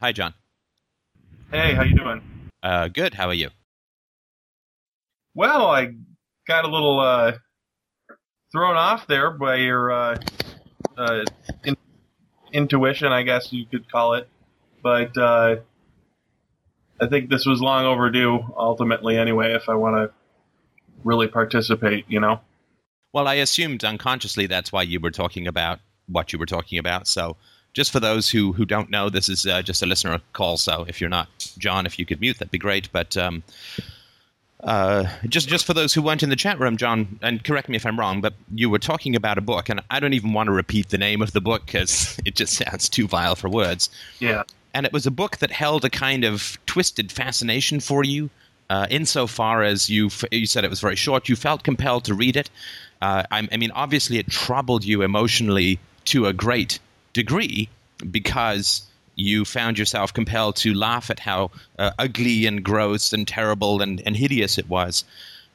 Hi, John. Hey, how you doing? Uh, good. How are you? Well, I got a little uh, thrown off there by your uh, uh, in- intuition, I guess you could call it. But uh, I think this was long overdue, ultimately, anyway, if I want to really participate, you know? Well, I assumed unconsciously that's why you were talking about what you were talking about. So, just for those who, who don't know, this is uh, just a listener call. So, if you're not John, if you could mute, that'd be great. But um, uh, just just for those who weren't in the chat room, John, and correct me if I'm wrong, but you were talking about a book, and I don't even want to repeat the name of the book because it just sounds too vile for words. Yeah. And it was a book that held a kind of twisted fascination for you, uh, insofar as you f- you said it was very short. You felt compelled to read it. Uh, I, I mean, obviously, it troubled you emotionally to a great degree because you found yourself compelled to laugh at how uh, ugly and gross and terrible and, and hideous it was.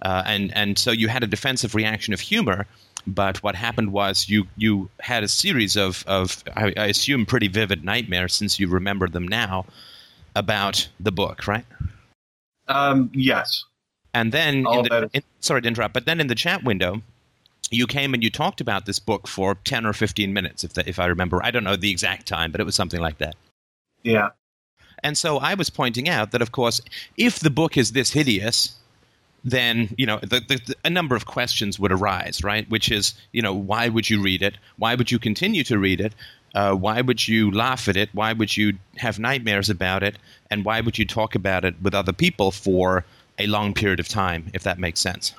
Uh, and, and so you had a defensive reaction of humor. But what happened was you, you had a series of, of I, I assume, pretty vivid nightmares, since you remember them now, about the book, right? Um, yes. And then, the, is- in, sorry to interrupt, but then in the chat window, you came and you talked about this book for 10 or 15 minutes, if, the, if I remember. I don't know the exact time, but it was something like that. Yeah. And so I was pointing out that, of course, if the book is this hideous, then you know the, the, a number of questions would arise, right? Which is, you know, why would you read it? Why would you continue to read it? Uh, why would you laugh at it? Why would you have nightmares about it? And why would you talk about it with other people for a long period of time? If that makes sense.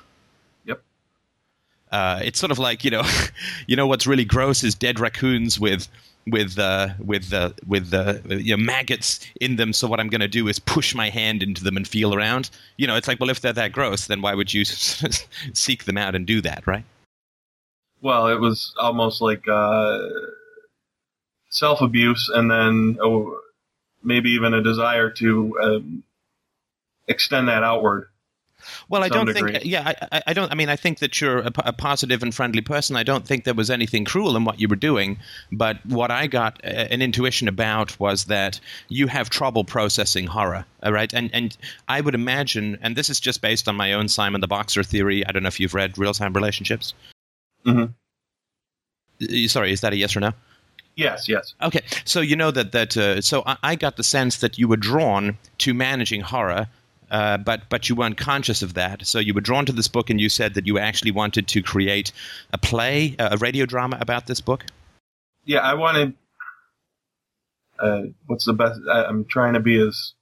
Uh, it's sort of like you know, you know what's really gross is dead raccoons with with uh, with uh, with uh, you know, maggots in them. So what I'm going to do is push my hand into them and feel around. You know, it's like, well, if they're that gross, then why would you seek them out and do that, right? Well, it was almost like uh, self abuse, and then oh, maybe even a desire to um, extend that outward. Well, I don't think. Yeah, I, I- don't. I mean, I think that you're a and friendly person. I don't think there was anything cruel in what you were doing. But what I got uh, an intuition about was that you have trouble processing horror. All right, and and I would imagine, and this is just based on my own Simon the Boxer theory. I don't know if you've read Real Time Relationships. Uh, Sorry, is that a yes or no? Yes, yes. Okay, so you know that that uh, so I, I got the sense that you were drawn to managing horror, uh, but but you weren't conscious of that. So you were drawn to this book, and you said that you actually wanted to create a play, uh, a radio drama about this book. Yeah, I wanted. Uh, what's the best? I, I'm trying to be as.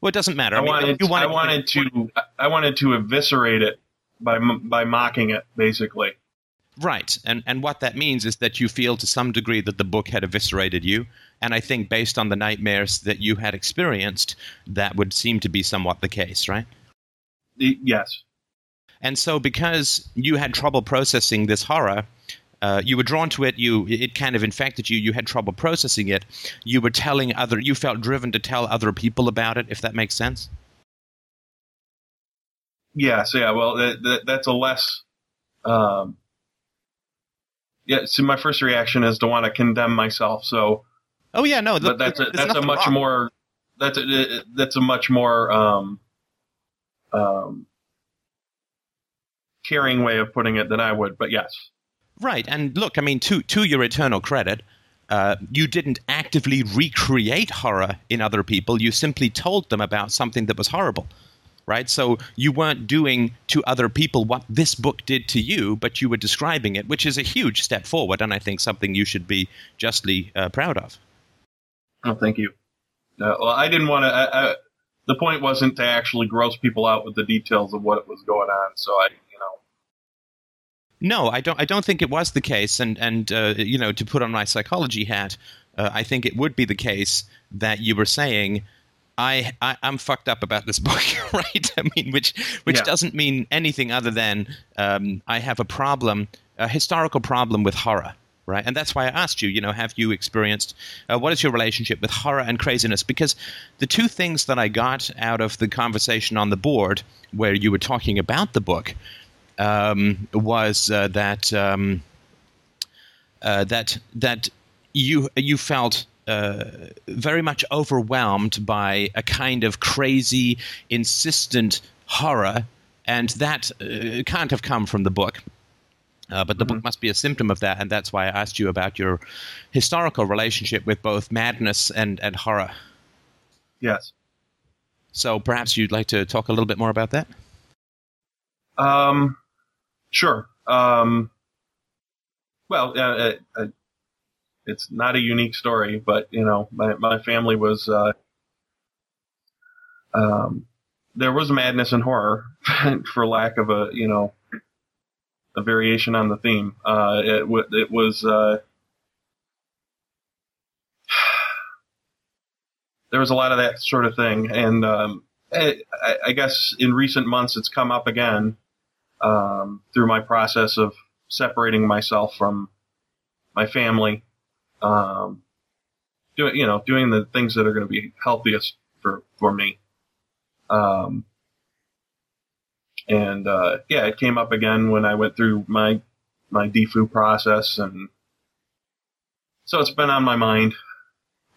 Well, it doesn't matter. I, mean, wanted. you I wanted to. I wanted to eviscerate it by by mocking it, basically. Right, and and what that means is that you feel to some degree that the book had eviscerated you. And I think based on the nightmares that you had experienced, that would seem to be somewhat the case, right? Yes. And so, because you had trouble processing this horror, uh, you were drawn to it. You it kind of infected you. You had trouble processing it. You were telling other. You felt driven to tell other people about it. If that makes sense. Yes. Yeah. Well, that, that, that's a less. Um, yeah. So my first reaction is to want to condemn myself. So, Oh yeah, no. but that's a, that's a much wrong. more. That's a that's a much more um, um, caring way of putting it than I would. But yes. right. And look, I mean, to to your eternal credit. Uh, you didn't actively recreate horror in other people. You simply told them about something that was horrible, right? So you weren't doing to other people what this book did to you, but you were describing it, which is a huge step forward, and I think something you should be justly uh, proud of. Oh, thank you. Uh, well, I didn't want to. The point wasn't to actually gross people out with the details of what was going on. So I, you know, No, I don't. I don't think it was the case. And and uh, you know, to put on my psychology hat, uh, I think it would be the case that you were saying, I, I I'm fucked up about this book, right? I mean, which which Yeah. doesn't mean anything other than um, I have a problem, a historical problem with horror. Right, and that's why I asked you. You know, have you experienced? Uh, what is your relationship with horror and craziness? Because the two things that I got out of the conversation on the board, where you were talking about the book, um, was uh, that um, uh, that that you you felt uh, very much overwhelmed by a kind of crazy, insistent horror, and that uh, can't have come from the book. Uh, but the mm-hmm. book must be a symptom of that, and that's why I asked you about your historical relationship with both madness and, and horror. Yes. So perhaps you'd like to talk a little bit more about that? Um, sure. Um, well, uh, uh, it's not a unique story, but you know, my my family was uh, um, there was madness and horror, for lack of a you know a variation on the theme. Uh, it it was uh, there was a lot of that sort of thing, and um, I, I, guess in recent months it's come up again um, through my process of separating myself from my family, um, doing you know doing the things that are going to be healthiest for for me. Um, and uh, yeah, it came up again when I went through my my DFOO process, and so it's been on my mind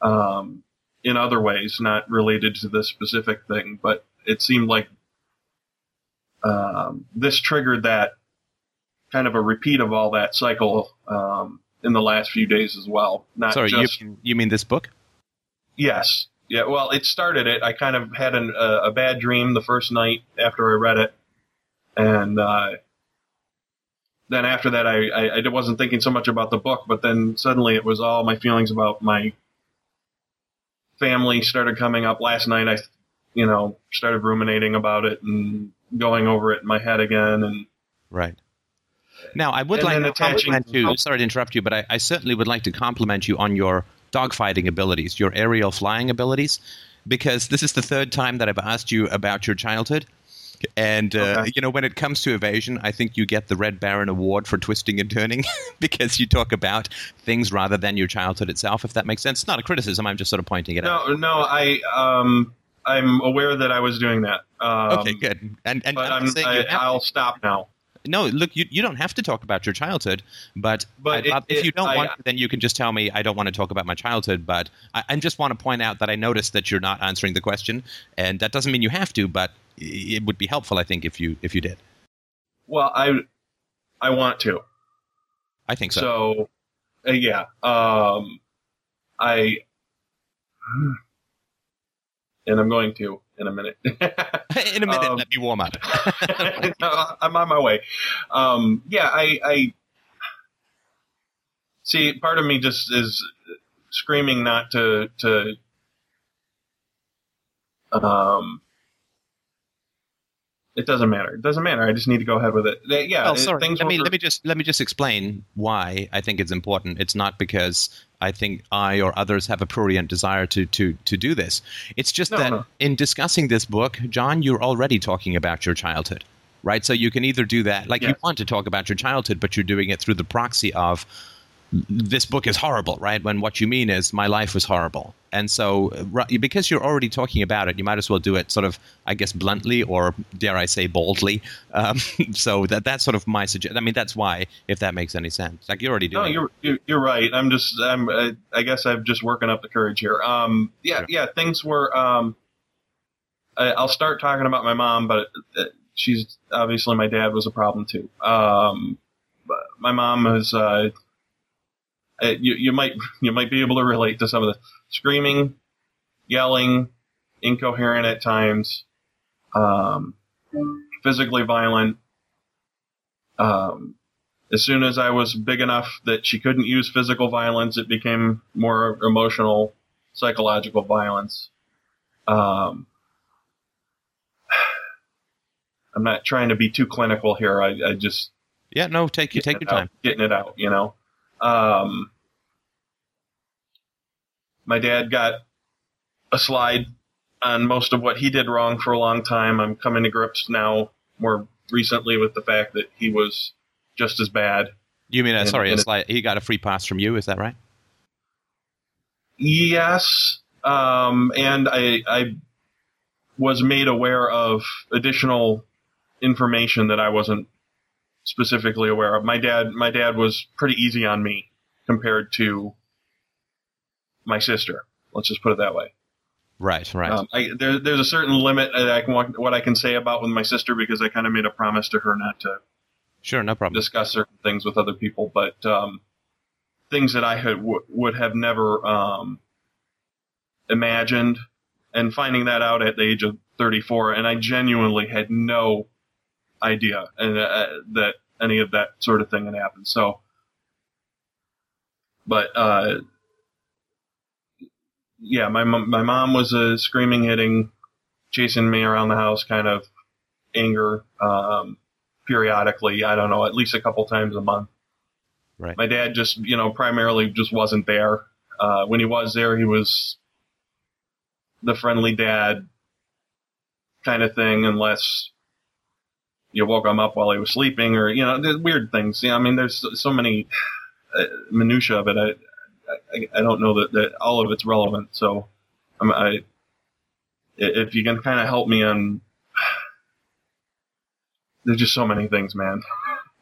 um, in other ways, not related to this specific thing, but it seemed like um, this triggered that kind of a repeat of all that cycle um, in the last few days as well. Not Sorry, just, you, you mean this book? Yes. Yeah. Well, it started it. I kind of had an, uh, a bad dream the first night after I read it, and uh, then after that, I, I, I wasn't thinking so much about the book, but then suddenly it was all my feelings about my family started coming up. Last night, I, you know, started ruminating about it and going over it in my head again, and right. Now, I would and like to compliment you. Sorry to interrupt you, but I, I certainly would like to compliment you on your dogfighting abilities, your aerial flying abilities, because this is the third time that I've asked you about your childhood. And uh, okay. you know, when it comes to evasion, I think you get the Red Baron Award for twisting and turning because you talk about things rather than your childhood itself. If that makes sense, it's not a criticism. I'm just sort of pointing it no, out. No, no, I um, I'm aware that I was doing that. Um, okay, good. And and but I'm, I'm I, I'll stop now no, look, you, you don't have to talk about your childhood, but, but it, if you don't it, want to, then you can just tell me I don't want to talk about my childhood. But I, I, just want to point out that I noticed that you're not answering the question, and that doesn't mean you have to, but it would be helpful, I think, if you if you did. Well, I I want to. I think so. So, uh, yeah, um, I and I'm going to in a minute. in a minute, um, let me warm up. I'm on my way. Um, yeah, I, I see. Part of me just is screaming not to to um it doesn't matter. It doesn't matter. I just need to go ahead with it. Yeah. Oh, sorry. Let me let me just let me just explain why I think it's important. It's not because I think I or others have a prurient desire to to to do this. It's just no, that no. in discussing this book, John, you're already talking about your childhood, right? So you can either do that, like yes. you want to talk about your childhood, but you're doing it through the proxy of this book is horrible, right? When what you mean is my life was horrible. And so, because you're already talking about it, you might as well do it sort of, I guess, bluntly or dare I say, boldly. Um, so that that's sort of my suggestion. I mean, that's why, if that makes any sense. Like you're already doing. No, you're you're right. I'm just I'm I, I guess I'm just working up the courage here. Um, yeah, yeah. Things were. Um, I, will start talking about my mom, but uh, she's obviously my dad was a problem too. Um, my mom is. Uh, uh, you, you might you might be able to relate to some of the screaming, yelling, incoherent at times, um, physically violent. Um, as soon as I was big enough that she couldn't use physical violence, it became more emotional, psychological violence. Um, I'm not trying to be too clinical here. I, I just yeah, no, take you take your time, getting it out. You know, um, my dad got a slide on most of what he did wrong for a long time. I'm coming to grips now more recently with the fact that he was just as bad. You mean, uh, and, sorry, and a slide, he got a free pass from you, is that right? Yes. Um, and I, I was made aware of additional information that I wasn't specifically aware of. My dad, my dad was pretty easy on me compared to my sister. Let's just put it that way. Right, right. Um, I, there, there's a certain limit that I can what I can say about with my sister because I kind of made a promise to her not to sure, no problem. discuss certain things with other people, but um, things that I had w- would have never um, imagined, and finding that out at the age of 34, and I genuinely had no idea and uh, that any of that sort of thing had happened. So, but uh, yeah, my mom, my mom was a screaming, hitting, chasing me around the house kind of anger um, periodically. I don't know, at least a couple times a month. Right. My dad just, you know, primarily just wasn't there. Uh, when he was there, he was the friendly dad kind of thing, unless you woke him up while he was sleeping, or you know, there's weird things. Yeah, I mean, there's so many uh, minutia of it. I, I, I don't know that, that all of it's relevant. So, I'm, I, if you can kind of help me on, there's just so many things, man.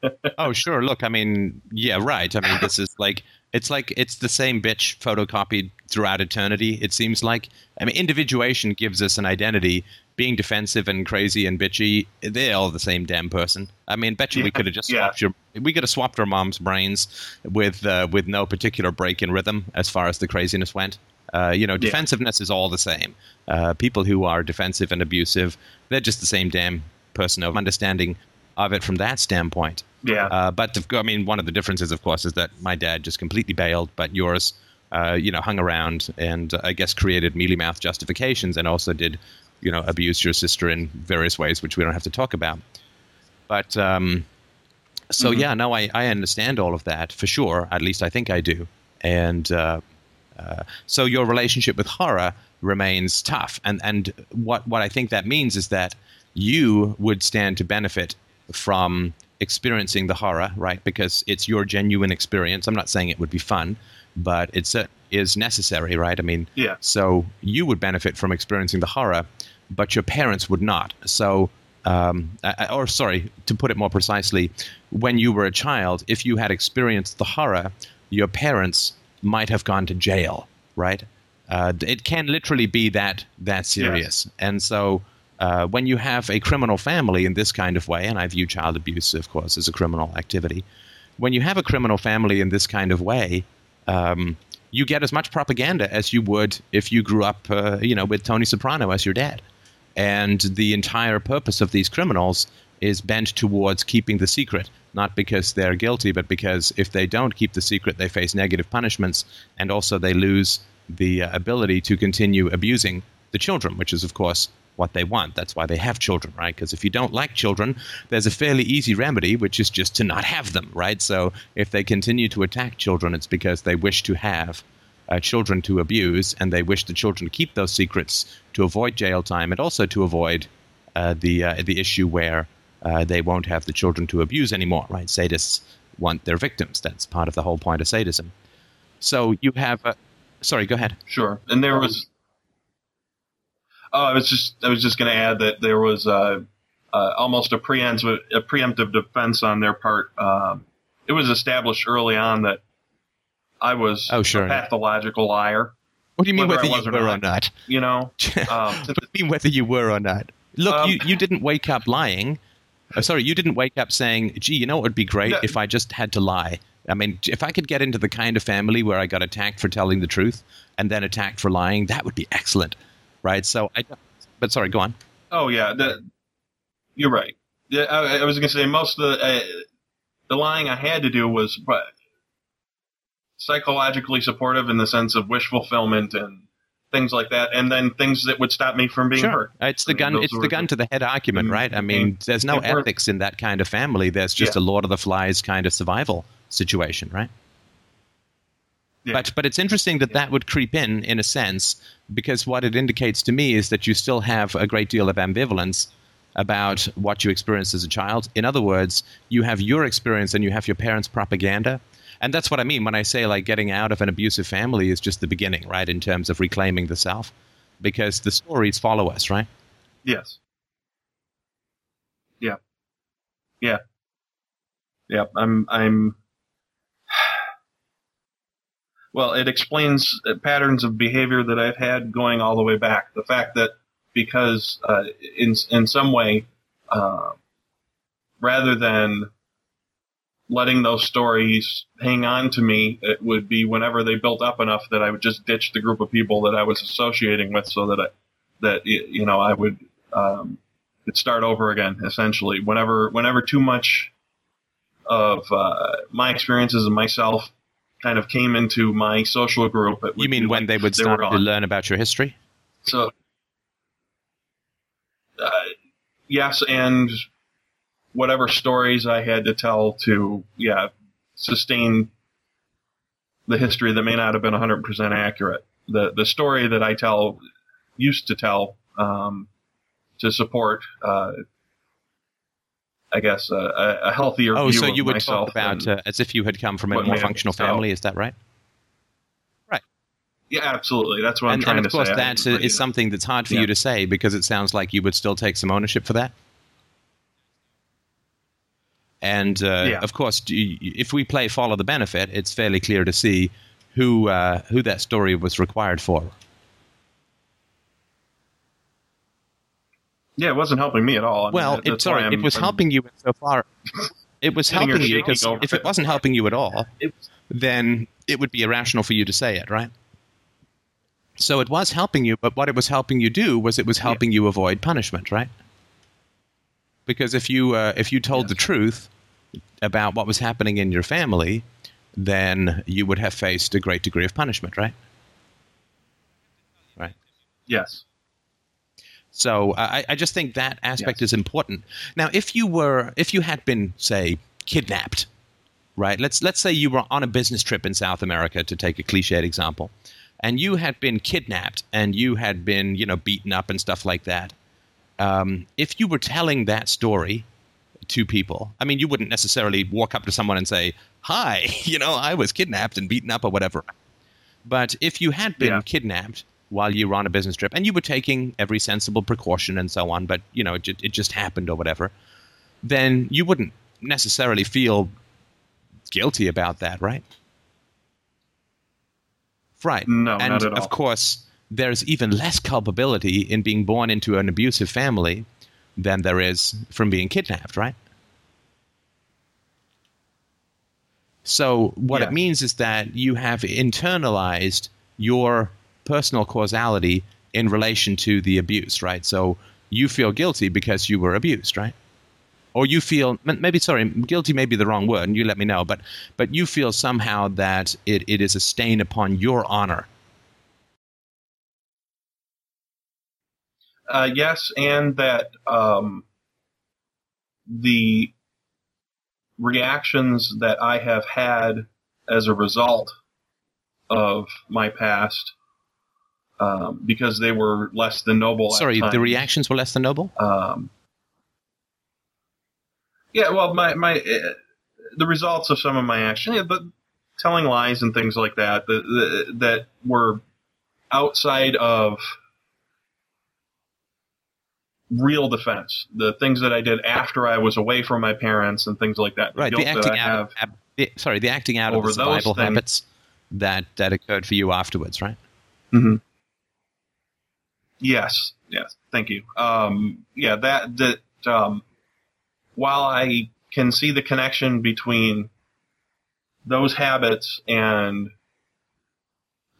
oh, sure. Look, I mean, yeah, right. I mean, this is like it's like it's the same bitch photocopied throughout eternity. It seems like. I mean, individuation gives us an identity. Being defensive and crazy and bitchy, they're all the same damn person. I mean, bet you we could have just yeah. swapped your, we could have swapped our mom's brains with uh, with no particular break in rhythm as far as the craziness went. Uh, you know, defensiveness is all the same. Uh, people who are defensive and abusive, they're just the same damn person of understanding of it from that standpoint. Yeah. Uh, but I mean, one of the differences, of course, is that my dad just completely bailed, but yours, uh, you know, hung around and uh, I guess created mealy mouth justifications and also did, you know, abuse your sister in various ways, which we don't have to talk about. But um, so Mhm. yeah, no, I, I understand all of that for sure. At least I think I do. And uh, uh, so your relationship with horror remains tough. And and what what I think that means is that you would stand to benefit from experiencing the horror, right? Because it's your genuine experience. I'm not saying it would be fun, but it's uh, is necessary, right? I mean, Yeah. so you would benefit from experiencing the horror, but your parents would not. So, um, or sorry, to put it more precisely, when you were a child, if you had experienced the horror, your parents might have gone to jail, right? Uh, it can literally be that that serious, and so. Uh, when you have a criminal family in this kind of way, and I view child abuse, of course, as a criminal activity, when you have a criminal family in this kind of way, um, you get as much propaganda as you would if you grew up, uh, you know, with Tony Soprano as your dad. And the entire purpose of these criminals is bent towards keeping the secret, not because they're guilty, but because if they don't keep the secret, they face negative punishments, and also they lose the uh, ability to continue abusing the children, which is, of course, what they want. That's why they have children, right? Because if you don't like children, there's a fairly easy remedy, which is just to not have them, right? So if they continue to attack children, it's because they wish to have uh, children to abuse, and they wish the children to keep those secrets to avoid jail time and also to avoid uh, the uh, the issue where uh, they won't have the children to abuse anymore, right? Sadists want their victims. That's part of the whole point of sadism. So you have. Uh, sorry, go ahead. Sure. And there was. Oh, I was just I was just going to add that there was uh, almost a preemptive a preemptive defense on their part. Um, it was established early on that I was Oh, sure, a pathological liar. What do you mean Whether whether, you were or not. not? You know, um, what do you mean whether you were or not? Look, Um, you, you didn't wake up lying. Uh, sorry, you didn't wake up saying, gee, you know what would be great if I just had to lie. I mean, if I could get into the kind of family where I got attacked for telling the truth and then attacked for lying, that would be excellent, right? So, I, but sorry, go on. Oh yeah, the, you're right. I, I was going to say most of the uh, the lying I had to do was but psychologically supportive in the sense of wish fulfillment and things like that, and then things that would stop me from being Sure. hurt. It's the I mean, gun. It's the gun the- to the head argument, right? I mean, mm, there's no ethics in that kind of family. There's just Yeah. a Lord of the Flies kind of survival situation, right? Yeah. But but it's interesting that Yeah. that would creep in in a sense because what it indicates to me is that you still have a great deal of ambivalence about what you experienced as a child. In other words, you have your experience and you have your parents' propaganda. And that's what I mean when I say like getting out of an abusive family is just the beginning, right? In terms of reclaiming the self. Because the stories follow us, right? Yes. Yeah. Yeah. Yeah. I'm. I'm. well, it explains uh, patterns of behavior that I've had going all the way back. The fact that because uh, in in some way, uh, rather than letting those stories hang on to me, it would be whenever they built up enough that I would just ditch the group of people that I was associating with, so that I that you know I would um, start over again. Essentially, whenever whenever too much of uh, my experiences and myself kind of came into my social group. you mean when like they would start they to learn about your history? So, uh, yes, and whatever stories I had to tell to, yeah, sustain the history that may not have been 100% accurate. The the story that I tell used to tell um, to support, uh, I guess, a, a healthier. Oh, so you would talk about uh, as if you had come from a more functional family. Is that right? Right. Yeah, absolutely. That's what and, I'm trying to say. And of course, that is something that's hard for yeah. you to say because it sounds like you would still take some ownership for that. And uh, yeah. of course, if we play Follow the Benefit, it's fairly clear to see who uh, who that story was required for. Yeah, it wasn't helping me at all. I well, mean, it, sorry, it was I'm, helping you so far. It was helping you because if it wasn't helping you at all, then it would be irrational for you to say it, right? So it was helping you, but what it was helping you do was it was helping yeah. you avoid punishment, right? Because if you uh, if you told yes. the truth about what was happening in your family, then you would have faced a great degree of punishment, right? Right. Yes. So I, I just think that aspect yes. is important. Now, if you were, if you had been, say, kidnapped, right? Let's let's say you were on a business trip in South America, to take a cliched example, and you had been kidnapped and you had been, you know, beaten up and stuff like that um, if you were telling that story to people, I mean, you wouldn't necessarily walk up to someone and say, "Hi, you know, I was kidnapped and beaten up or whatever." But if you had been yeah. kidnapped while you were on a business trip and you were taking every sensible precaution and so on, but you know, it, it just happened or whatever, then you wouldn't necessarily feel guilty about that, right? Right. No, and not at all. Of course, there's even less culpability in being born into an abusive family than there is from being kidnapped, right? So, what yeah. it means is that you have internalized your personal causality in relation to the abuse, right? So, you feel guilty because you were abused, right? Or you feel maybe sorry, guilty may be the wrong word, and you let me know, but but you feel somehow that it, it is a stain upon your honor Uh, yes, and that um, the reactions that I have had as a result of my past, um, because they were less than noble. Sorry, the reactions were less than noble. Um, yeah, well, my my uh, the results of some of my actions, yeah, but telling lies and things like that that that were outside of real defense. The things that I did after I was away from my parents and things like that. right. The acting out. Of, the, sorry, the acting out of the survival habits that that occurred for you afterwards, right? Mm-hmm. Yes. Yes. Thank you. Um, yeah. That that um, while I can see the connection between those habits and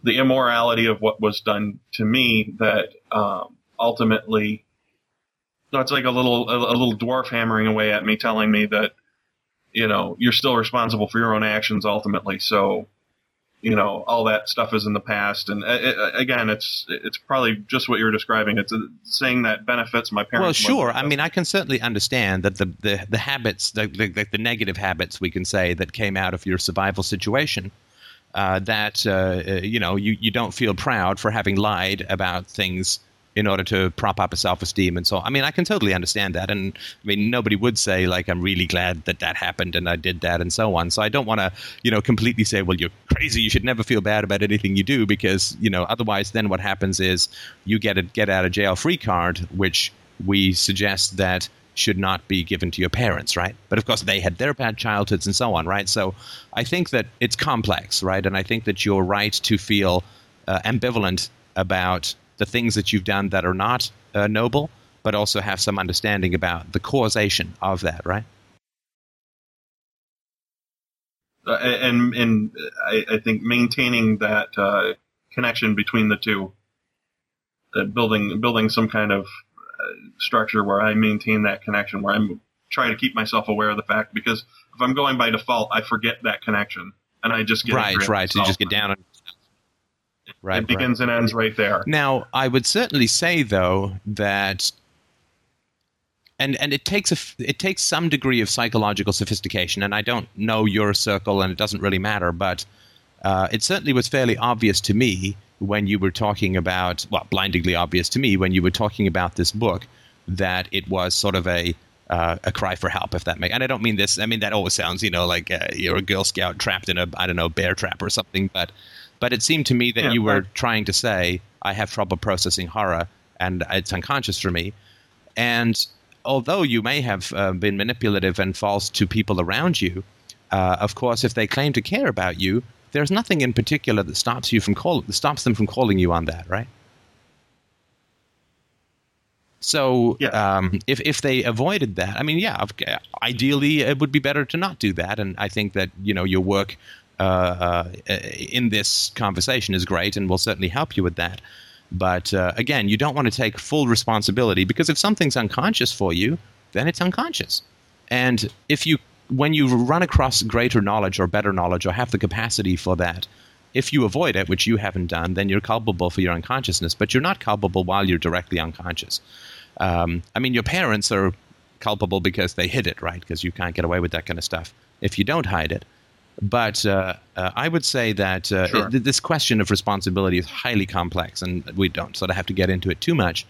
the immorality of what was done to me, that um, ultimately it's like a little a, a little dwarf hammering away at me, telling me that you know you're still responsible for your own actions ultimately. So you know all that stuff is in the past. And it, uh, uh, again it's it's probably just what you're describing. It's saying that benefits my parents well sure. i mean i can certainly understand that the the, the habits the, the, the negative habits we can say that came out of your survival situation uh, that uh, uh you know you, you don't feel proud for having lied about things in order to prop up a self-esteem and so on. I mean, I can totally understand that, and I mean, nobody would say like, "I'm really glad that that happened and I did that," and so on. So I don't want to, you know, completely say, "Well, you're crazy. You should never feel bad about anything you do," because you know, otherwise, then what happens is you get a get out of jail free card, which we suggest that should not be given to your parents, right? But of course, they had their bad childhoods and so on, right? So I think that it's complex, right? And I think that you're right to feel uh, ambivalent about the things that you've done that are not uh, noble, but also have some understanding about the causation of that, right? Uh, and and I, I, think maintaining that uh, connection between the two, that building building some kind of uh, structure where I maintain that connection, where I'm trying to keep myself aware of the fact because if I'm going by default, I forget that connection and I just get right, right. So you just get down on right. It begins right. and ends right there. Now, I would certainly say though that and and it takes a it takes some degree of psychological sophistication. And I don't know your circle, and it doesn't really matter. But uh, it certainly was fairly obvious to me when you were talking about well, blindingly obvious to me when you were talking about this book that it was sort of a uh, a cry for help, if that makes. And I don't mean this. I mean that always sounds, you know, like uh, you're a Girl Scout trapped in a I don't know bear trap or something. But but it seemed to me that yeah, you were trying to say I have trouble processing horror and it's unconscious for me. And although you may have uh, been manipulative and false to people around you, uh, of course, if they claim to care about you, there's nothing in particular that stops you from call stops them from calling you on that, right? So um, if if they avoided that, I mean, yeah, ideally it would be better to not do that. And I think that you know your work uh, uh, in this conversation is great, and will certainly help you with that. But uh, again, you don't want to take full responsibility because if something's unconscious for you, then it's unconscious. And if you, when you run across greater knowledge or better knowledge or have the capacity for that, if you avoid it, which you haven't done, then you're culpable for your unconsciousness, but you're not culpable while you're directly unconscious. Um, I mean, your parents are culpable because they hid it, right? Because you can't get away with that kind of stuff if you don't hide it. But uh, uh, I would say that uh, sure. it, this question of responsibility is highly complex, and we don't sort of have to get into it too much.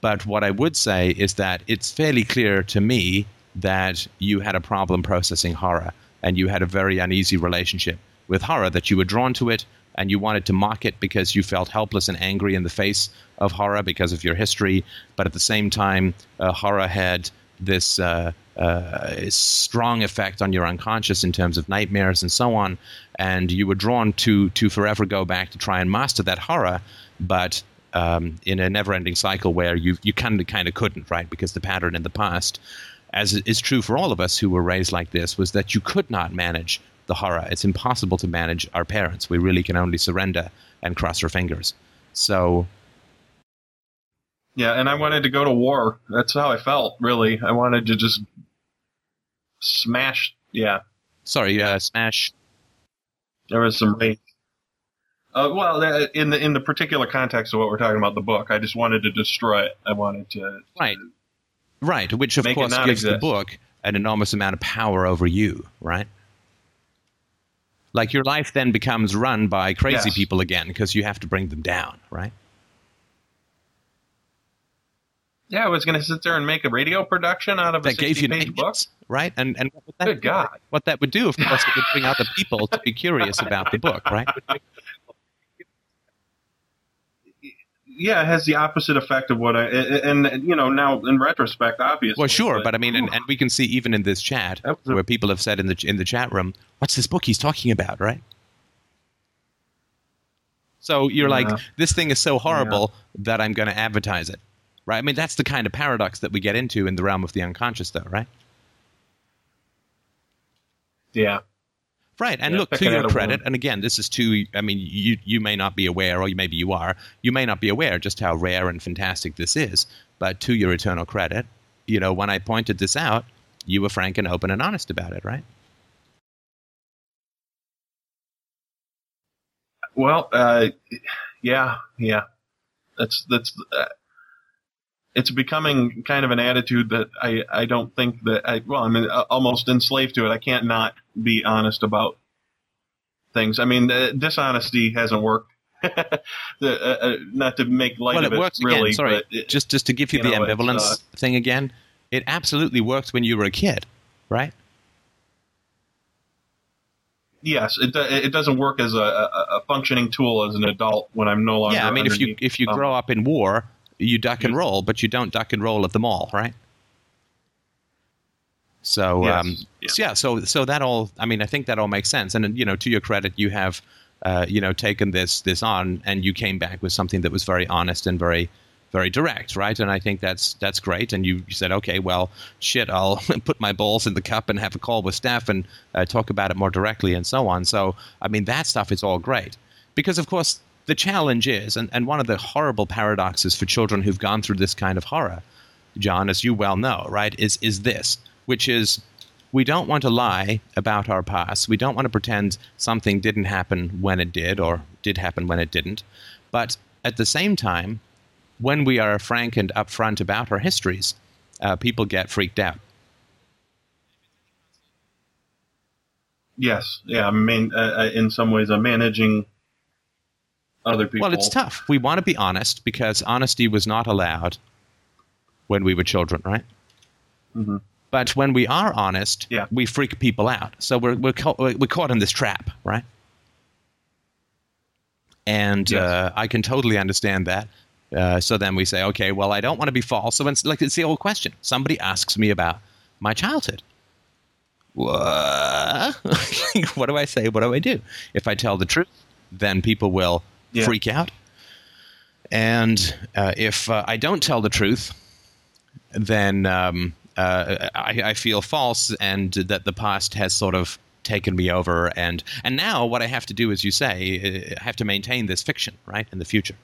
But what I would say is that it's fairly clear to me that you had a problem processing horror, and you had a very uneasy relationship with horror, that you were drawn to it, and you wanted to mock it because you felt helpless and angry in the face of horror because of your history. But at the same time, uh, horror had this uh, uh, strong effect on your unconscious in terms of nightmares and so on. And you were drawn to to forever go back to try and master that horror, but um, in a never-ending cycle where you you kind of kind of couldn't, right? Because the pattern in the past, as is true for all of us who were raised like this, was that you could not manage the horror. It's impossible to manage our parents. We really can only surrender and cross our fingers. So yeah, and I wanted to go to war. That's how I felt, really. I wanted to just smash. Yeah. Sorry, uh, smash. There was some rage. Uh, well, in the in the particular context of what we're talking about, the book, I just wanted to destroy it. I wanted to. Right. Right, which of course gives exist. the book an enormous amount of power over you, right? Like your life then becomes run by crazy yes. people again because you have to bring them down, right? Yeah, I was going to sit there and make a radio production out of that a gave you page book, right? And and what that, Good God. what that would do, of course, it would bring other people to be curious about the book, right? Yeah, it has the opposite effect of what I and, and you know now in retrospect, obviously. Well, sure, but, but I mean, and, and, we can see even in this chat a, where people have said in the in the chat room, "What's this book he's talking about?" Right? So you're yeah. like, this thing is so horrible yeah. that I'm going to advertise it right? I mean, that's the kind of paradox that we get into in the realm of the unconscious, though, right? Yeah. Right, and yeah, look to your credit, and again, this is to I mean, you you may not be aware, or maybe you are, you may not be aware just how rare and fantastic this is. But to your eternal credit, you know, when I pointed this out, you were frank and open and honest about it, right? Well, uh, yeah, yeah, that's that's. Uh, it's becoming kind of an attitude that I, I don't think that I, well, I'm almost enslaved to it. I can't not be honest about things. I mean, uh, dishonesty hasn't worked. the, uh, uh, not to make light well, of it, works really. Again. Sorry, it, just just to give you, you the know, ambivalence uh, thing again. It absolutely worked when you were a kid, right? Yes, it it doesn't work as a, a, functioning tool as an adult when I'm no longer. Yeah, I mean, if you if you um, grow up in war, you duck and roll, but you don't duck and roll at the mall, right? So, Yes, um, yeah. so yeah, so so that all. I mean, I think that all makes sense. And you know, to your credit, you have uh, you know taken this this on, and you came back with something that was very honest and very very direct, right? And I think that's that's great. And you, you said, okay, well, shit, I'll put my balls in the cup and have a call with Steph and uh, talk about it more directly and so on. So, I mean, that stuff is all great because, of course, the challenge is, and, and one of the horrible paradoxes for children who've gone through this kind of horror, John, as you well know, right, is is this, which is we don't want to lie about our past. We don't want to pretend something didn't happen when it did or did happen when it didn't. But at the same time, when we are frank and upfront about our histories, uh, people get freaked out. Yes, yeah. I mean, uh, uh, in some ways, I'm managing other people. Well, it's tough. We want to be honest because honesty was not allowed when we were children, right? Mhm. But when we are honest, Yeah. we freak people out. So we're we're, ca- we're caught in this trap, right? And Yes. uh, I can totally understand that. Uh, so then we say, okay, well, I don't want to be false. So it's like it's the old question. Somebody asks me about my childhood. What? what do I say? What do I do? If I tell the truth, then people will Yeah. freak out. And uh, if uh, I don't tell the truth, then um, uh, I, I feel false and that the past has sort of taken me over. And, and now what I have to do, as you say, uh, I have to maintain this fiction, right, in the future.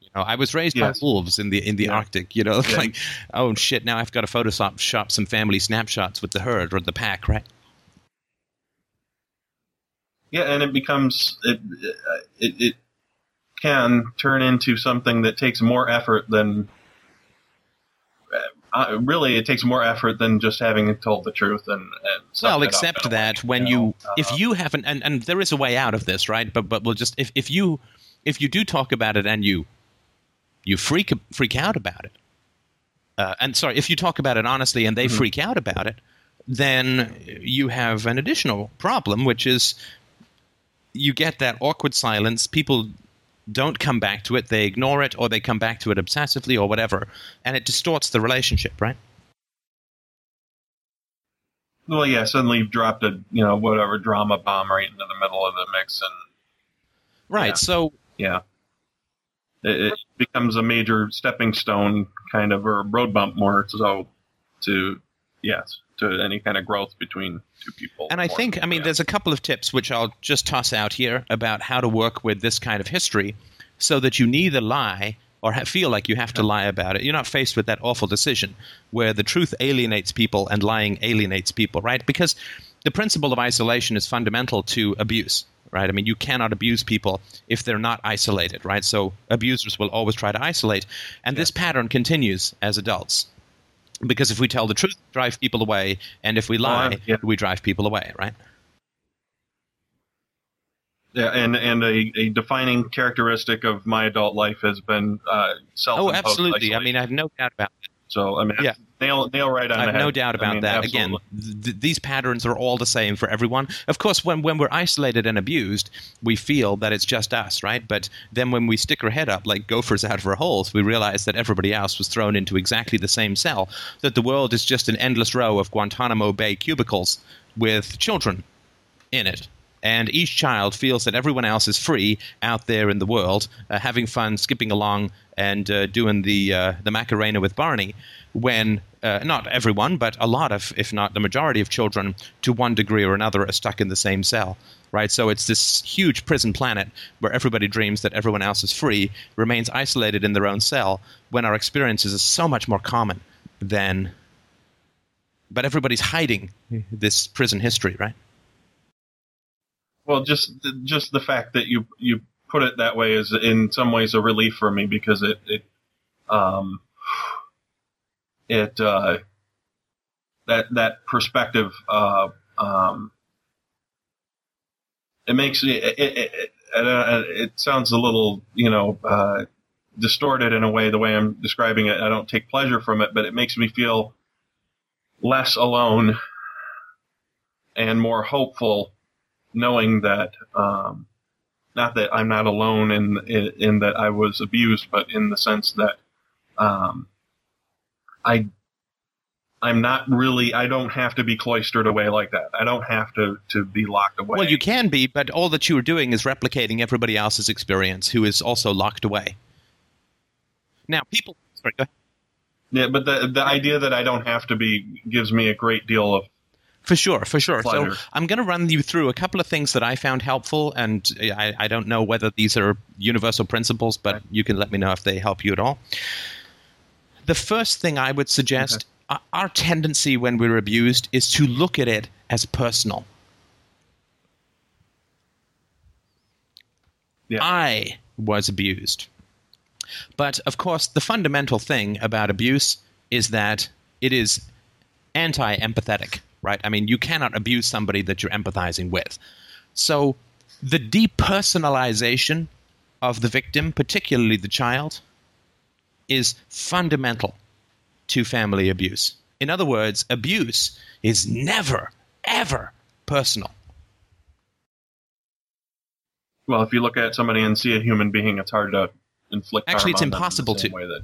You know, I was raised Yes. by wolves in the in the Yeah. Arctic. You know, Yeah. like oh shit! Now I've got to Photoshop shop some family snapshots with the herd or the pack, right? Yeah, and it becomes it, it it can turn into something that takes more effort than. Uh, really, it takes more effort than just having told the truth and. and well except in a way, that when know? you Uh, if you haven't and, and there is a way out of this right but but we'll just if, if you if you do talk about it and you you freak freak out about it uh, and sorry if you talk about it honestly and they Mm-hmm. freak out about it then you have an additional problem which is you get that awkward silence. People don't come back to it. They ignore it or they come back to it obsessively or whatever and it distorts the relationship right? Well, yeah, suddenly you've dropped a you know whatever drama bomb right into the middle of the mix, and right Yeah. so yeah, it, it becomes a major stepping stone kind of or road bump more so to yes to any kind of growth between two people. And I think, I mean, Yeah. there's a couple of tips which I'll just toss out here about how to work with this kind of history so that you neither lie or ha- feel like you have to lie about it. You're not faced with that awful decision where the truth alienates people and lying alienates people, right? Because the principle of isolation is fundamental to abuse. Right. I mean, you cannot abuse people if they're not isolated. Right. So abusers will always try to isolate, and this pattern continues as adults because if we tell the truth, we drive people away, and if we lie, yeah. we drive people away, right? Yeah, and and a, a defining characteristic of my adult life has been uh, self. Oh, absolutely. I mean, I have no doubt about. So I mean, Yeah. nail nail right on I have no doubt I about mean, that. absolutely. Again, th- these patterns are all the same for everyone. Of course, when, when we're isolated and abused, we feel that it's just us, right? But then when we stick our head up like gophers out of our holes, we realize that everybody else was thrown into exactly the same cell, that the world is just an endless row of Guantanamo Bay cubicles with children in it. And each child feels that everyone else is free out there in the world, uh, having fun, skipping along, and uh, doing the uh, the Macarena with Barney. When uh, not everyone, but a lot of, if not the majority of children, to one degree or another, are stuck in the same cell. Right, so it's this huge prison planet where everybody dreams that everyone else is free, remains isolated in their own cell. When our experiences are so much more common than, but everybody's hiding this prison history, right? Well, just just the fact that you you put it that way is in some ways a relief for me because it it um it uh that that perspective uh um it makes it it, it, it, sounds a little you know uh distorted in a way the way I'm describing it. I don't take pleasure from it but it makes me feel less alone and more hopeful knowing that um, not that I'm not alone in, in in that I was abused, but in the sense that um, I I'm not really. I don't have to be cloistered away like that. I don't have to to be locked away. Well, you can be, but all that you are doing is replicating everybody else's experience who is also locked away. Now, people. Sorry, go ahead. Yeah, but the the idea that I don't have to be gives me a great deal of For sure, for sure. So I'm going to run you through a couple of things that I found helpful, and I, I don't know whether these are universal principles, but you can let me know if they help you at all. The first thing I would suggest our- uh, our tendency when we're abused is to look at it as personal. Yeah. I was abused. But of course, the fundamental thing about abuse is that it is anti empathetic, right? I mean, you cannot abuse somebody that you're empathizing with. So the depersonalization of the victim, particularly the child, is fundamental to family abuse. In other words, abuse is never, ever personal. well, if you look at somebody and see a human being, it's hard to inflict. Actually, it's on them in the impossible same to. Way that,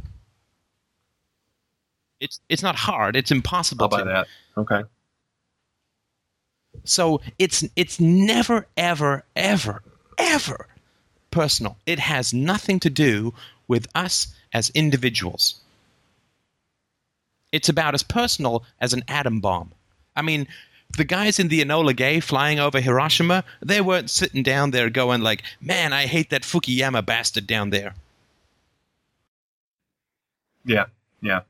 It's, it's not hard, it's impossible I'll buy to. that. Okay. So it's it's never ever ever ever personal. It has nothing to do with us as individuals. It's about as personal as an atom bomb. I mean, the guys in the Enola Gay flying over Hiroshima, they weren't sitting down there going like, "Man, I hate that Fukuyama bastard down there." Yeah. Yeah.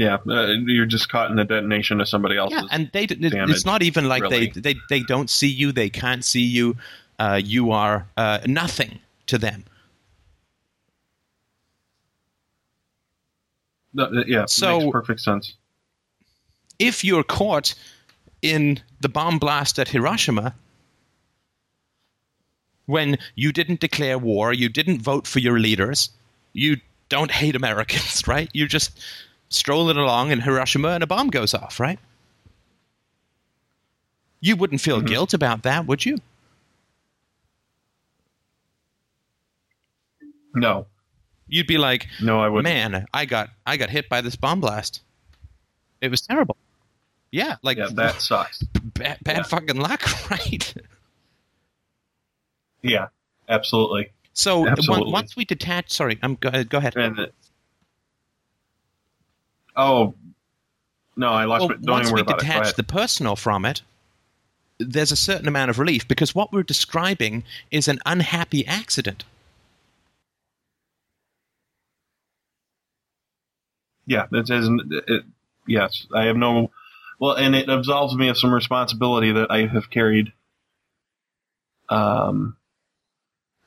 Yeah, uh, you're just caught in the detonation of somebody else's. Yeah, and they damage, it's not even like really. they, they they don't see you, they can't see you. Uh, you are uh, nothing to them. No, uh, yeah, So- makes perfect sense. if you're caught in the bomb blast at Hiroshima, when you didn't declare war, you didn't vote for your leaders, you don't hate Americans, right? You're just strolling along in Hiroshima and a bomb goes off, right? You wouldn't feel Mhm. guilt about that, would you? No, You'd be like, no, I wouldn't. man, I got I got hit by this bomb blast. It was terrible. Yeah, like yeah, that sucks. bad, bad yeah. fucking luck, right? Yeah, absolutely. So Absolutely. once we detach, sorry, I'm go, go ahead. And oh no, I lost. Well, it. Don't once even we worry about it. Go detach the personal from it, there's a certain amount of relief because what we're describing is an unhappy accident. Yeah, it isn't. It, yes, I have no. Well, and it absolves me of some responsibility that I have carried. Um.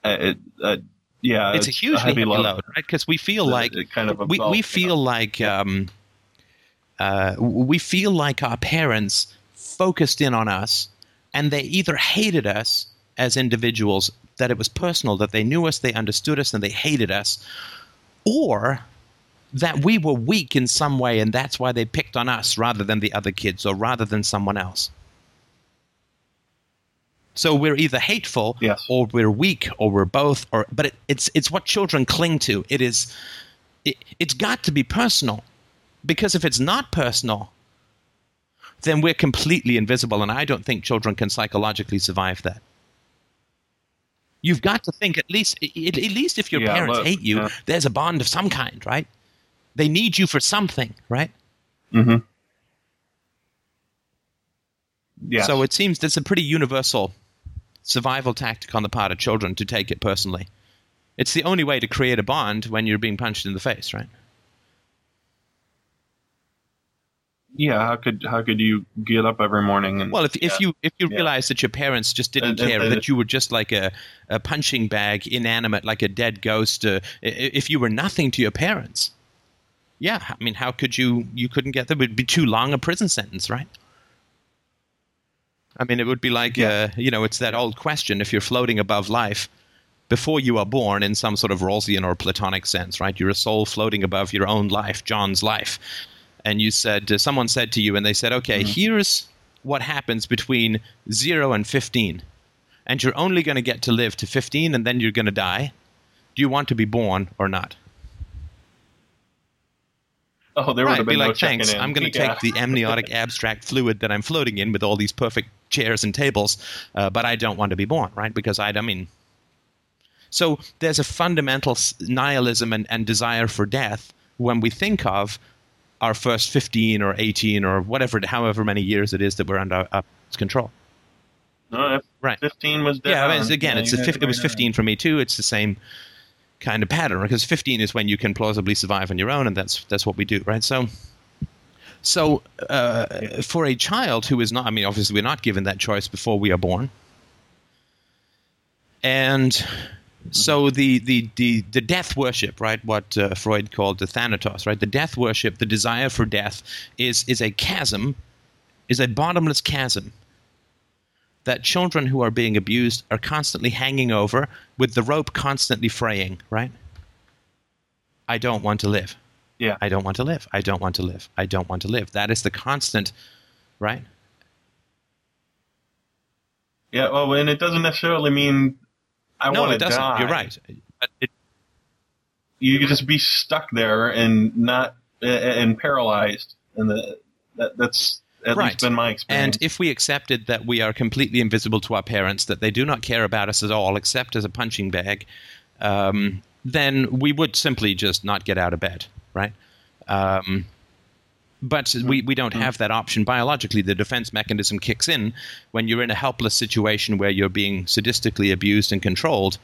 It, uh, yeah, it's, a hugely heavy heavy load. load, right? Because we feel It- like it kind of we, we feel like um, uh, we feel like our parents focused in on us, and they either hated us as individuals, that it was personal, that they knew us, they understood us, and they hated us, or that we were weak in some way, and that's why they picked on us rather than the other kids, or rather than someone else. So we're either hateful, Yes. or we're weak, or we're both, or but it, it's it's what children cling to. It is, it, it's got to be personal, because if it's not personal, then we're completely invisible, and I don't think children can psychologically survive that. You've got to think at least at at least if your Yeah, parents look, hate you, yeah. there's a bond of some kind, right? They need you for something, right? Mhm. Yes. So it seems that's a pretty universal survival tactic on the part of children to take it personally. It's the only way to create a bond when you're being punched in the face, right? yeah, how could how could you get up every morning and Well, if, if you if you Yeah. realize that your parents just didn't and- care, and- that you were just like a, a punching bag, inanimate, like a dead ghost, uh, if you were nothing to your parents, yeah, I mean, how could you you couldn't get there? It would be too long a prison sentence, right? I mean, it would be like Yeah. uh, you know, it's that old question: if you're floating above life before you are born, in some sort of Rawlsian or Platonic sense, right? You're a soul floating above your own life, John's life, and you said uh, someone said to you, and they said, okay, here's what happens between zero and fifteen, and you're only going to get to live to fifteen, and then you're going to die. Do you want to be born or not? Oh, there would right, have be no like, thanks. I'm going to Yeah. take the amniotic abstract fluid that I'm floating in with all these perfect chairs and tables, uh, but I don't want to be born, right? Because I, I mean, so there's a fundamental nihilism and, and desire for death when we think of our first 15 or 18 or whatever, however many years it is that we're under uh, control. No, Right. 15 was dead Yeah, I mean, it's, again, Yeah, it's a it was 15 for me too. It's the same kind of pattern because 15 is when you can plausibly survive on your own, and that's that's what we do, right? So, so uh, for a child who is not, I mean, obviously we're not given that choice before we are born, and so the the the, the death worship, right? What uh, Freud called the thanatos, right? The death worship, the desire for death, is is a chasm, is a bottomless chasm that children who are being abused are constantly hanging over with the rope constantly fraying, right? I don't want to live. Yeah. I don't want to live. I don't want to live. I don't want to live. That is the constant, right? Yeah, well, and it doesn't necessarily mean I no, want it to doesn't. die. You're right. But it, You could just be stuck there and not and paralyzed, and the, that, that's at Right. least been my experience. and if we accepted that we are completely invisible to our parents, that they do not care about us at all, except as a punching bag, um, then we would simply just not get out of bed, right? Um, but we, we don't have that option biologically. The defense mechanism kicks in when you're in a helpless situation where you're being sadistically abused and controlled.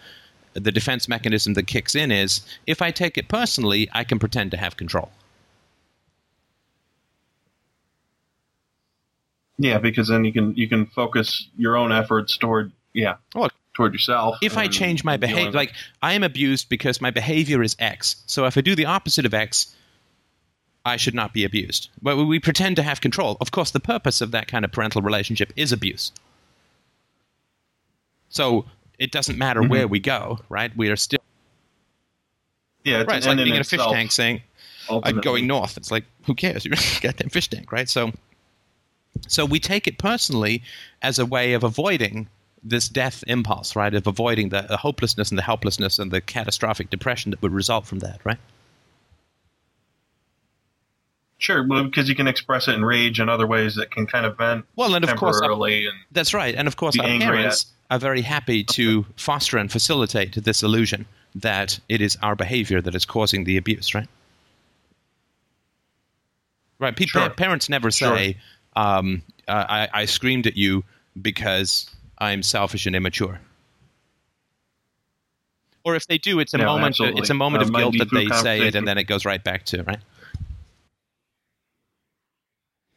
The defense mechanism that kicks in is if I take it personally, I can pretend to have control. Yeah, because then you can you can focus your own efforts toward yeah Well, toward yourself. if I change my behavior, like I am abused because my behavior is X. So if I do the opposite of X, I should not be abused. But we pretend to have control. Of course, the purpose of that kind of parental relationship is abuse. So it doesn't matter Mm-hmm. where we go, right? We are still yeah, it's right. It's like being in in a fish tank saying, "I'm going north." It's like, who cares? You're in a goddamn fish tank, right? So, so we take it personally as a way of avoiding this death impulse, right? Of avoiding the, the hopelessness and the helplessness and the catastrophic depression that would result from that, right? Sure, well, because you can express it in rage and other ways that can kind of vent Well, and of course, uh, our- and that's right. And of course, our parents are very happy to foster and facilitate this illusion that it is our behavior that is causing the abuse, right? Right. People, Sure. parents never Sure. Um, I, "I screamed at you because I'm selfish and immature." Or if they do, it's a No, moment. absolutely. It's a moment Uh, of guilt that they say it, and then it goes right back to right.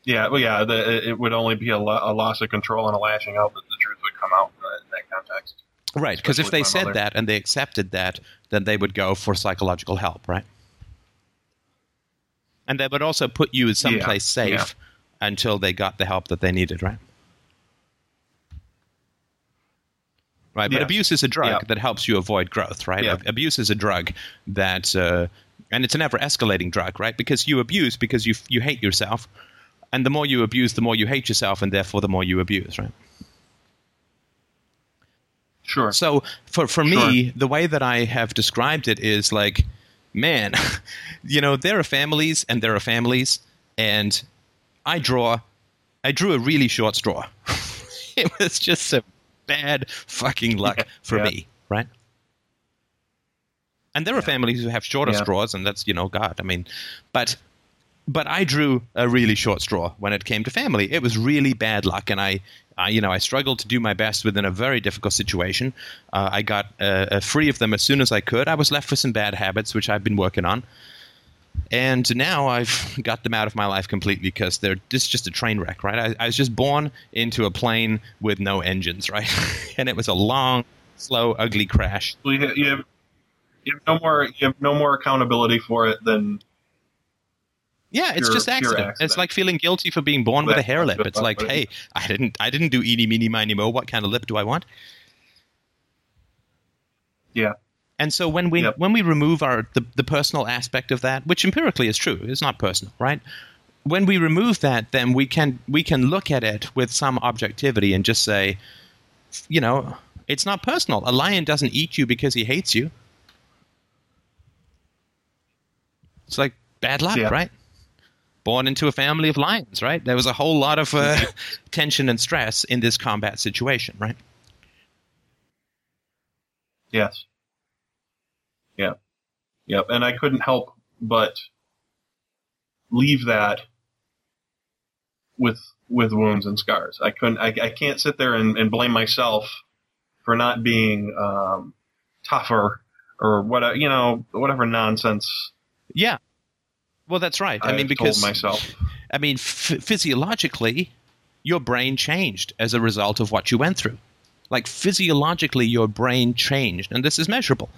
yeah, well, yeah, the, it would only be a, lo- a loss of control and a lashing out that the truth would come out in that context. Right, because if they said mother. that and they accepted that, then they would go for psychological help, right? And they would also put you in someplace safe yeah. Until they got the help that they needed, right? Right, but abuse is a drug Yeah. that helps you avoid growth, right? Yeah. Abuse is a drug that, uh, and it's an ever escalating drug, right? Because you abuse because you you hate yourself, and the more you abuse, the more you hate yourself, and therefore the more you abuse, right? Sure. So for for me, the way that I have described it is like, man, you know, there are families and there are families, and I draw, I drew a really short straw. it was just some bad fucking luck Yeah, for yeah. me, right? And there are families who have shorter straws, and that's you know, God, I mean, but but I drew a really short straw when it came to family. It was really bad luck, and I, I you know, I struggled to do my best within a very difficult situation. Uh, I got uh, uh, free of them as soon as I could. I was left with some bad habits, which I've been working on, and now I've got them out of my life completely because they're this just a train wreck, right? I, I was just born into a plane with no engines, right? and it was a long, slow, ugly crash. Well, you, you, have, you have no more you have no more accountability for it than Yeah, it's Pure- just accident. accident. It's like feeling guilty for being born with a hare lip. It's like, hey, I didn't, I didn't do eeny, meeny, miny, mo. What kind of lip do I want? yeah And so when we Yep. when we remove our the, the personal aspect of that, which empirically is true, it's not personal, right? When we remove that, then we can we can look at it with some objectivity and just say, you know, it's not personal. A lion doesn't eat you because he hates you. It's like bad luck, Yeah. right? born into a family of lions, right? There was a whole lot of uh, tension and stress in this combat situation, right? Yes. Yep. Yep. And I couldn't help but leave that with with wounds and scars. I couldn't. I, I can't sit there and, and blame myself for not being um, tougher or what you know whatever nonsense. Yeah. Well, that's right. I, I mean, because myself. I mean, f- physiologically, your brain changed as a result of what you went through. Like physiologically, your brain changed, and this is measurable,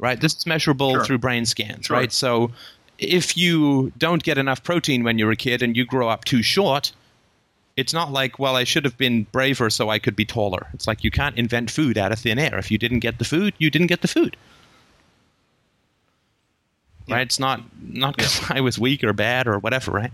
right? This is measurable Sure. through brain scans, Sure. right? So, if you don't get enough protein when you're a kid and you grow up too short, it's not like, well, I should have been braver so I could be taller. It's like you can't invent food out of thin air. If you didn't get the food, you didn't get the food. Yeah. Right? It's not not because I was weak or bad or whatever, right?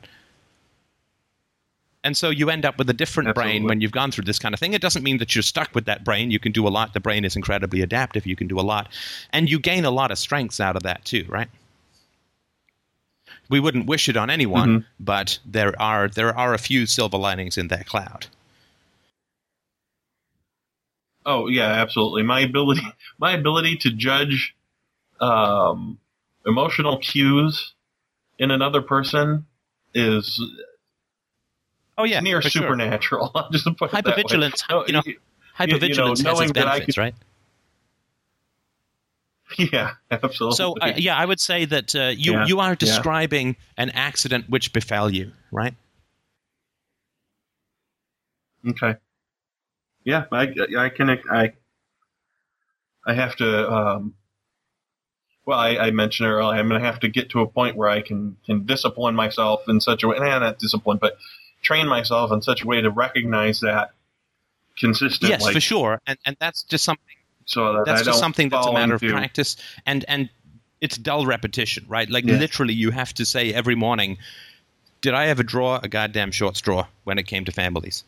And so you end up with a different brain when you've gone through this kind of thing. It doesn't mean that you're stuck with that brain. You can do a lot. The brain is incredibly adaptive. You can do a lot. And you gain a lot of strengths out of that too, right? We wouldn't wish it on anyone, Mhm. but there are there are a few silver linings in that cloud. Oh yeah, absolutely. My ability, my ability to judge um, emotional cues in another person is Oh yeah, near sure. supernatural. I'll just put it that way. No, you know, y- hypervigilance has its benefits, could- right? yeah, absolutely. So uh, yeah, I would say that uh, you Yeah, you are yeah. describing an accident which befell you, right? Okay. Yeah, I, I can I I have to. Um, well, I, I mentioned earlier, I'm going to have to get to a point where I can can discipline myself in such a way, nah, not discipline, but train myself in such a way to recognize that consistently. Yes, for sure, and and that's just something So that that's I just something that's a matter of practice, and and it's dull repetition, right? Like Yeah. literally, you have to say every morning, "Did I ever draw a goddamn short straw when it came to families?"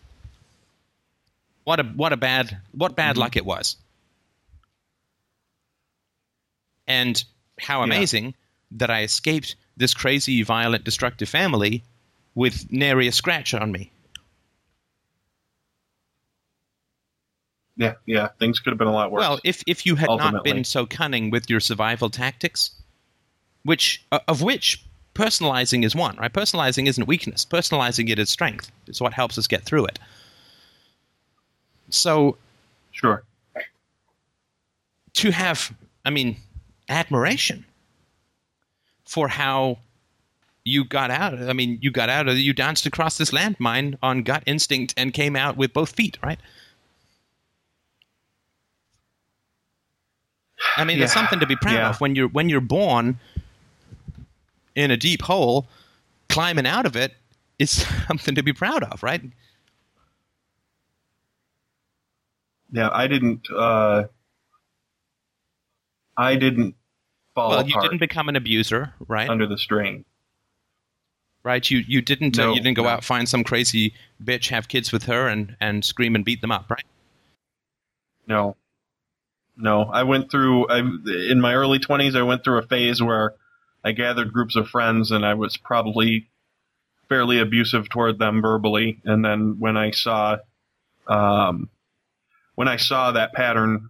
What a what a bad what bad Mm-hmm. luck it was, and how Yeah. amazing that I escaped this crazy, violent, destructive family with nary a scratch on me. Yeah, yeah, things could have been a lot worse. Well, if if you had not been so cunning with your survival tactics, which uh, of which personalizing is one, right? Personalizing isn't weakness. Personalizing it is strength. It's what helps us get through it. So sure. to have, I mean, admiration for how you got out. I mean, you got out of you danced across this landmine on gut instinct and came out with both feet, right? I mean, it's Yeah. something to be proud Yeah. of when you're when you're born in a deep hole, climbing out of it is something to be proud of, right? Yeah, I didn't. Uh, I didn't fall Well, you didn't become an abuser, right? under the strain. Right? You you didn't uh, you didn't go no. out find some crazy bitch, have kids with her, and and scream and beat them up, right? No, no. I went through. I in my early twenties. I went through a phase where I gathered groups of friends, and I was probably fairly abusive toward them verbally. And then when I saw, um, when I saw that pattern,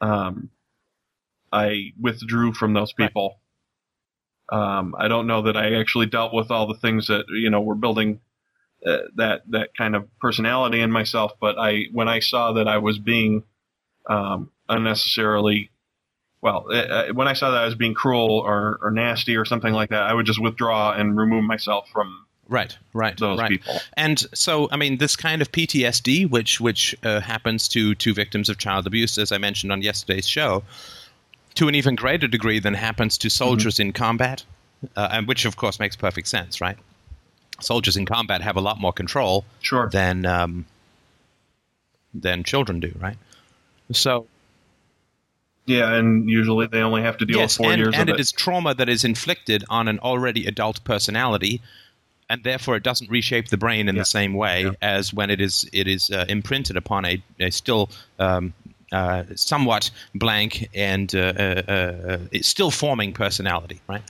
um, I withdrew from those Right. Um, I don't know that I actually dealt with all the things that you know were building uh, that that kind of personality in myself. But I, when I saw that I was being um, unnecessarily, well, uh, uh, when I saw that I was being cruel or, or nasty or something like that, I would just withdraw and remove myself from Right, right, those right. people. And so, I mean, this kind of PTSD, which which uh, happens to to victims of child abuse, as I mentioned on yesterday's show, to an even greater degree than happens to soldiers in combat, uh, and which of course makes perfect sense, right? Soldiers in combat have a lot more control Sure. than um, than children do, right? So Yeah, and usually they only have to deal yes, with four and, years and of it it. is trauma that is inflicted on an already adult personality, and therefore it doesn't reshape the brain in Yeah. the same way Yeah. as when it is it is uh, imprinted upon a, a still um, uh, somewhat blank and uh, uh, it's still forming personality, right?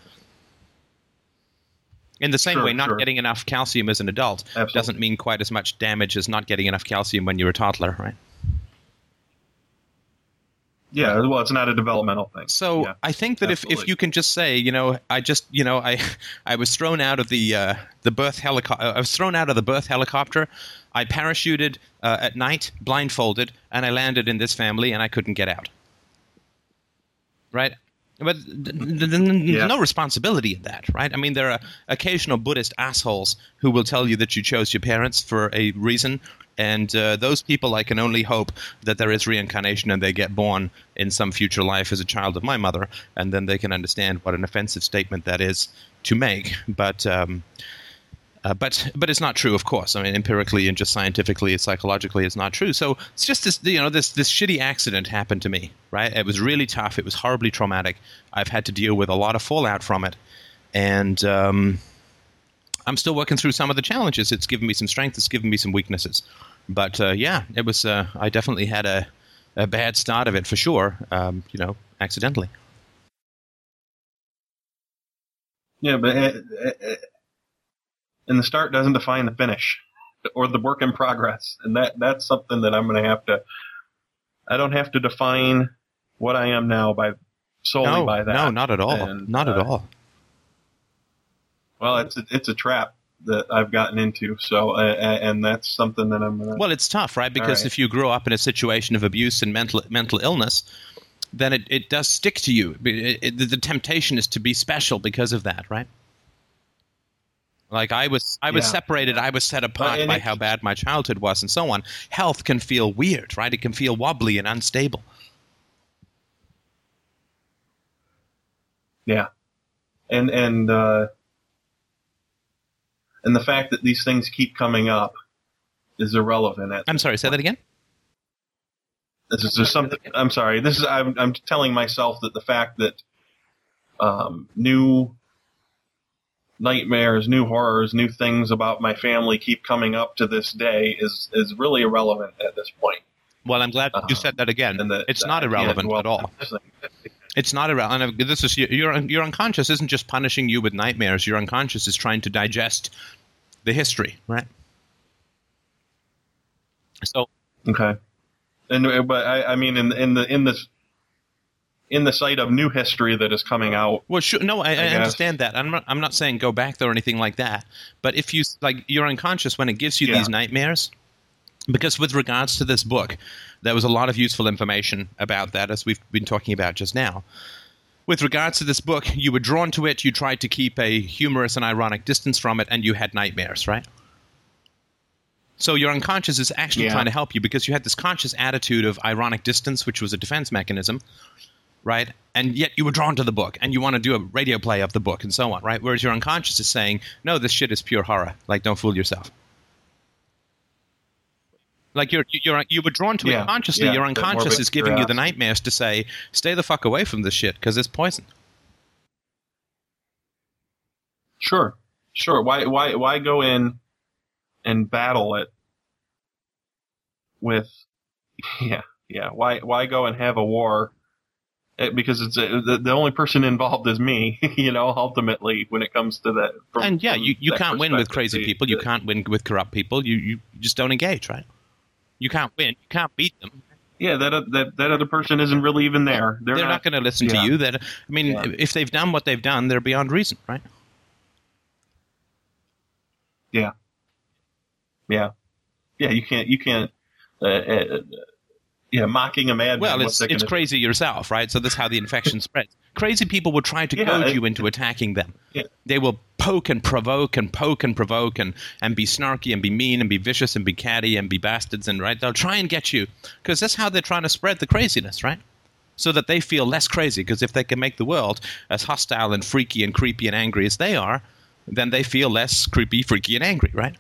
In the same Sure, way, not sure. getting enough calcium as an adult Absolutely. doesn't mean quite as much damage as not getting enough calcium when you're a toddler, right? Yeah, well, it's not a developmental thing. So Yeah. I think that if, if you can just say, you know, I just, you know, I I was thrown out of the uh, the birth helicopter. I was thrown out of the birth helicopter. I parachuted uh, at night, blindfolded, and I landed in this family, and I couldn't get out. Right. But th- th- th- Yeah. no responsibility in that, right? I mean, there are occasional Buddhist assholes who will tell you that you chose your parents for a reason, and uh, those people, I can only hope that there is reincarnation and they get born in some future life as a child of my mother, and then they can understand what an offensive statement that is to make. But um, uh, but but it's not true, of course. I mean, empirically and just scientifically, psychologically, it's not true. So it's just this, you know, this this shitty accident happened to me, right? It was really tough. It was horribly traumatic. I've had to deal with a lot of fallout from it, and um, I'm still working through some of the challenges. It's given me some strength. It's given me some weaknesses. But uh, yeah, it was. Uh, I definitely had a a bad start of it for sure. Um, you know, accidentally. Yeah, but uh, uh, uh, and the start doesn't define the finish or the work in progress, and that that's something that I'm going to have to. I don't have to define what I am now by solely no, by that. no, not at all. And, not at uh, all. Well, it's a, it's a trap that I've gotten into. So, uh, uh, and that's something that I'm to. Well, it's tough, right? Because right. if you grow up in a situation of abuse and mental mental illness, then it, it does stick to you. It, it, the temptation is to be special because of that, right? Like I was, I was Yeah. separated. I was set apart by it- how bad my childhood was, and so on. Health can feel weird, right? It can feel wobbly and unstable. Yeah, and and uh, and the fact that these things keep coming up is irrelevant. At I'm sorry. Say that again. This is just something. I'm sorry. This is. I'm. I'm telling myself that the fact that um, new nightmares, new horrors, new things about my family keep coming up to this day is is really irrelevant at this point. Well, I'm glad you Uh, said that again. That it's that not irrelevant at all. on this thing. It's not irrelevant. This is your, your unconscious isn't just punishing you with nightmares. Your unconscious is trying to digest the history, right? So Okay. And but I, I mean in in the in this in the sight of new history that is coming out. Well, sure. No, I, I, guess. understand that. I'm not. I'm not saying go back there or anything like that. But if you like, you're unconscious when it gives you Yeah. these nightmares. Because with regards to this book, there was a lot of useful information about that, as we've been talking about just now. With regards to this book, you were drawn to it. You tried to keep a humorous and ironic distance from it, and you had nightmares, right? So your unconscious is actually Yeah. trying to help you because you had this conscious attitude of ironic distance, which was a defense mechanism, right? And yet you were drawn to the book and you want to do a radio play of the book and so on, right? Whereas your unconscious is saying, no, this shit is pure horror. Like, don't fool yourself. Like you're you're you were drawn to Yeah, it consciously. yeah, your unconscious is giving you the nightmares to say, stay the fuck away from this shit because it's poison. Sure. Sure. Why why why go in and battle it with yeah, yeah. Why why go and have a war because it's a, the, the only person involved is me, you know, ultimately when it comes to that. from- and yeah, you, you can't win with crazy people. You can't win with corrupt people. You you just don't engage, right? You can't win. You can't beat them. Yeah, that that that other person isn't really even there. They're, They're, not, going to listen yeah. to you. That I mean, Yeah. if they've done what they've done, they're beyond reason, right? Yeah. Yeah. Yeah, you can't you can't uh, uh, yeah, mocking a madman. Well, it's it's crazy yourself, right? So that's how the infection spreads. Crazy people will try to Yeah, goad it- you into attacking them. Yeah. They will poke and provoke and poke and provoke and, and be snarky and be mean and be vicious and be catty and be bastards and right. They'll try and get you because that's how they're trying to spread the craziness, right? So that they feel less crazy. Because if they can make the world as hostile and freaky and creepy and angry as they are, then they feel less creepy, freaky, and angry, right?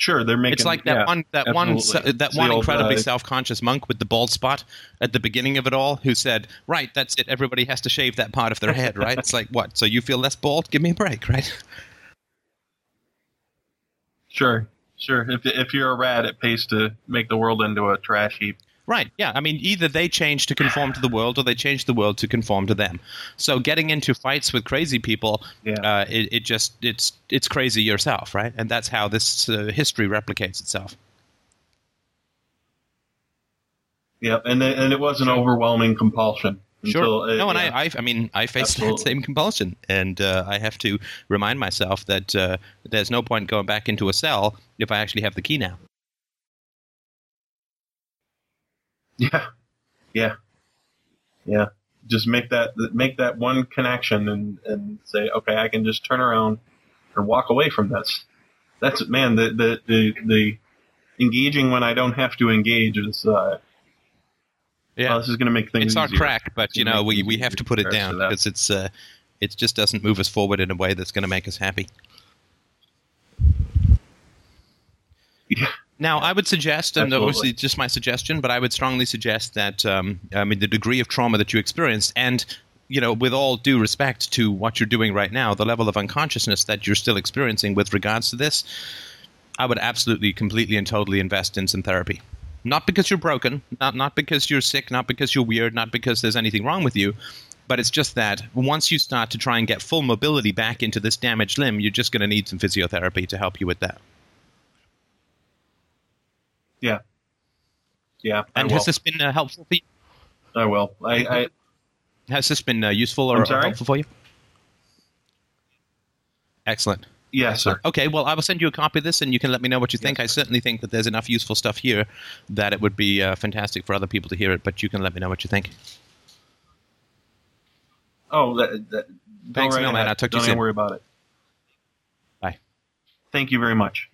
Sure, they're making It's like that yeah, one that one that one the old, incredibly uh, self-conscious monk with the bald spot at the beginning of it all who said, "Right, that's it. Everybody has to shave that part of their head, right?" it's like, "What? So you feel less bald? Give me a break, right?" Sure, sure. If if you're a rat, it pays to make the world into a trash heap. Right. Yeah. I mean, either they change to conform to the world, or they change the world to conform to them. So getting into fights with crazy people, Yeah. uh, it, it just it's it's crazy yourself, right? And that's how this uh, history replicates itself. Yep, and it- and it was an overwhelming compulsion. Sure. Until, uh, no, and yeah. I, I, I mean, I faced that same compulsion, and uh, I have to remind myself that uh, there's no point going back into a cell if I actually have the key now. Yeah, yeah, yeah. Just make that make that one connection and and say, okay, I can just turn around or walk away from this. That's man. The the the, the engaging when I don't have to engage is. Uh, Yeah. well, this is going to make things. it's easier. crack, but you know we, we have to put it down because it's uh, it just doesn't move us forward in a way that's going to make us happy. Yeah. Now, I would suggest, and Absolutely. obviously just my suggestion, but I would strongly suggest that um, I mean the degree of trauma that you experienced, and you know, with all due respect to what you're doing right now, the level of unconsciousness that you're still experiencing with regards to this, I would absolutely, completely, and totally invest in some therapy. Not because you're broken, not not because you're sick, not because you're weird, not because there's anything wrong with you, but it's just that once you start to try and get full mobility back into this damaged limb, you're just going to need some physiotherapy to help you with that. Yeah. Yeah. I And has this been uh, helpful for you? I will. I, I Has this been uh, useful or, or helpful for you? Excellent. yes, sir. Okay, well, I will send you a copy of this, and you can let me know what you think. I certainly think that there's enough useful stuff here that it would be uh, fantastic for other people to hear it. But you can let me know what you think. Oh, that, that, Thanks, right Mailman. ahead. I'll talk to you Don't worry about it. Bye. Thank you very much.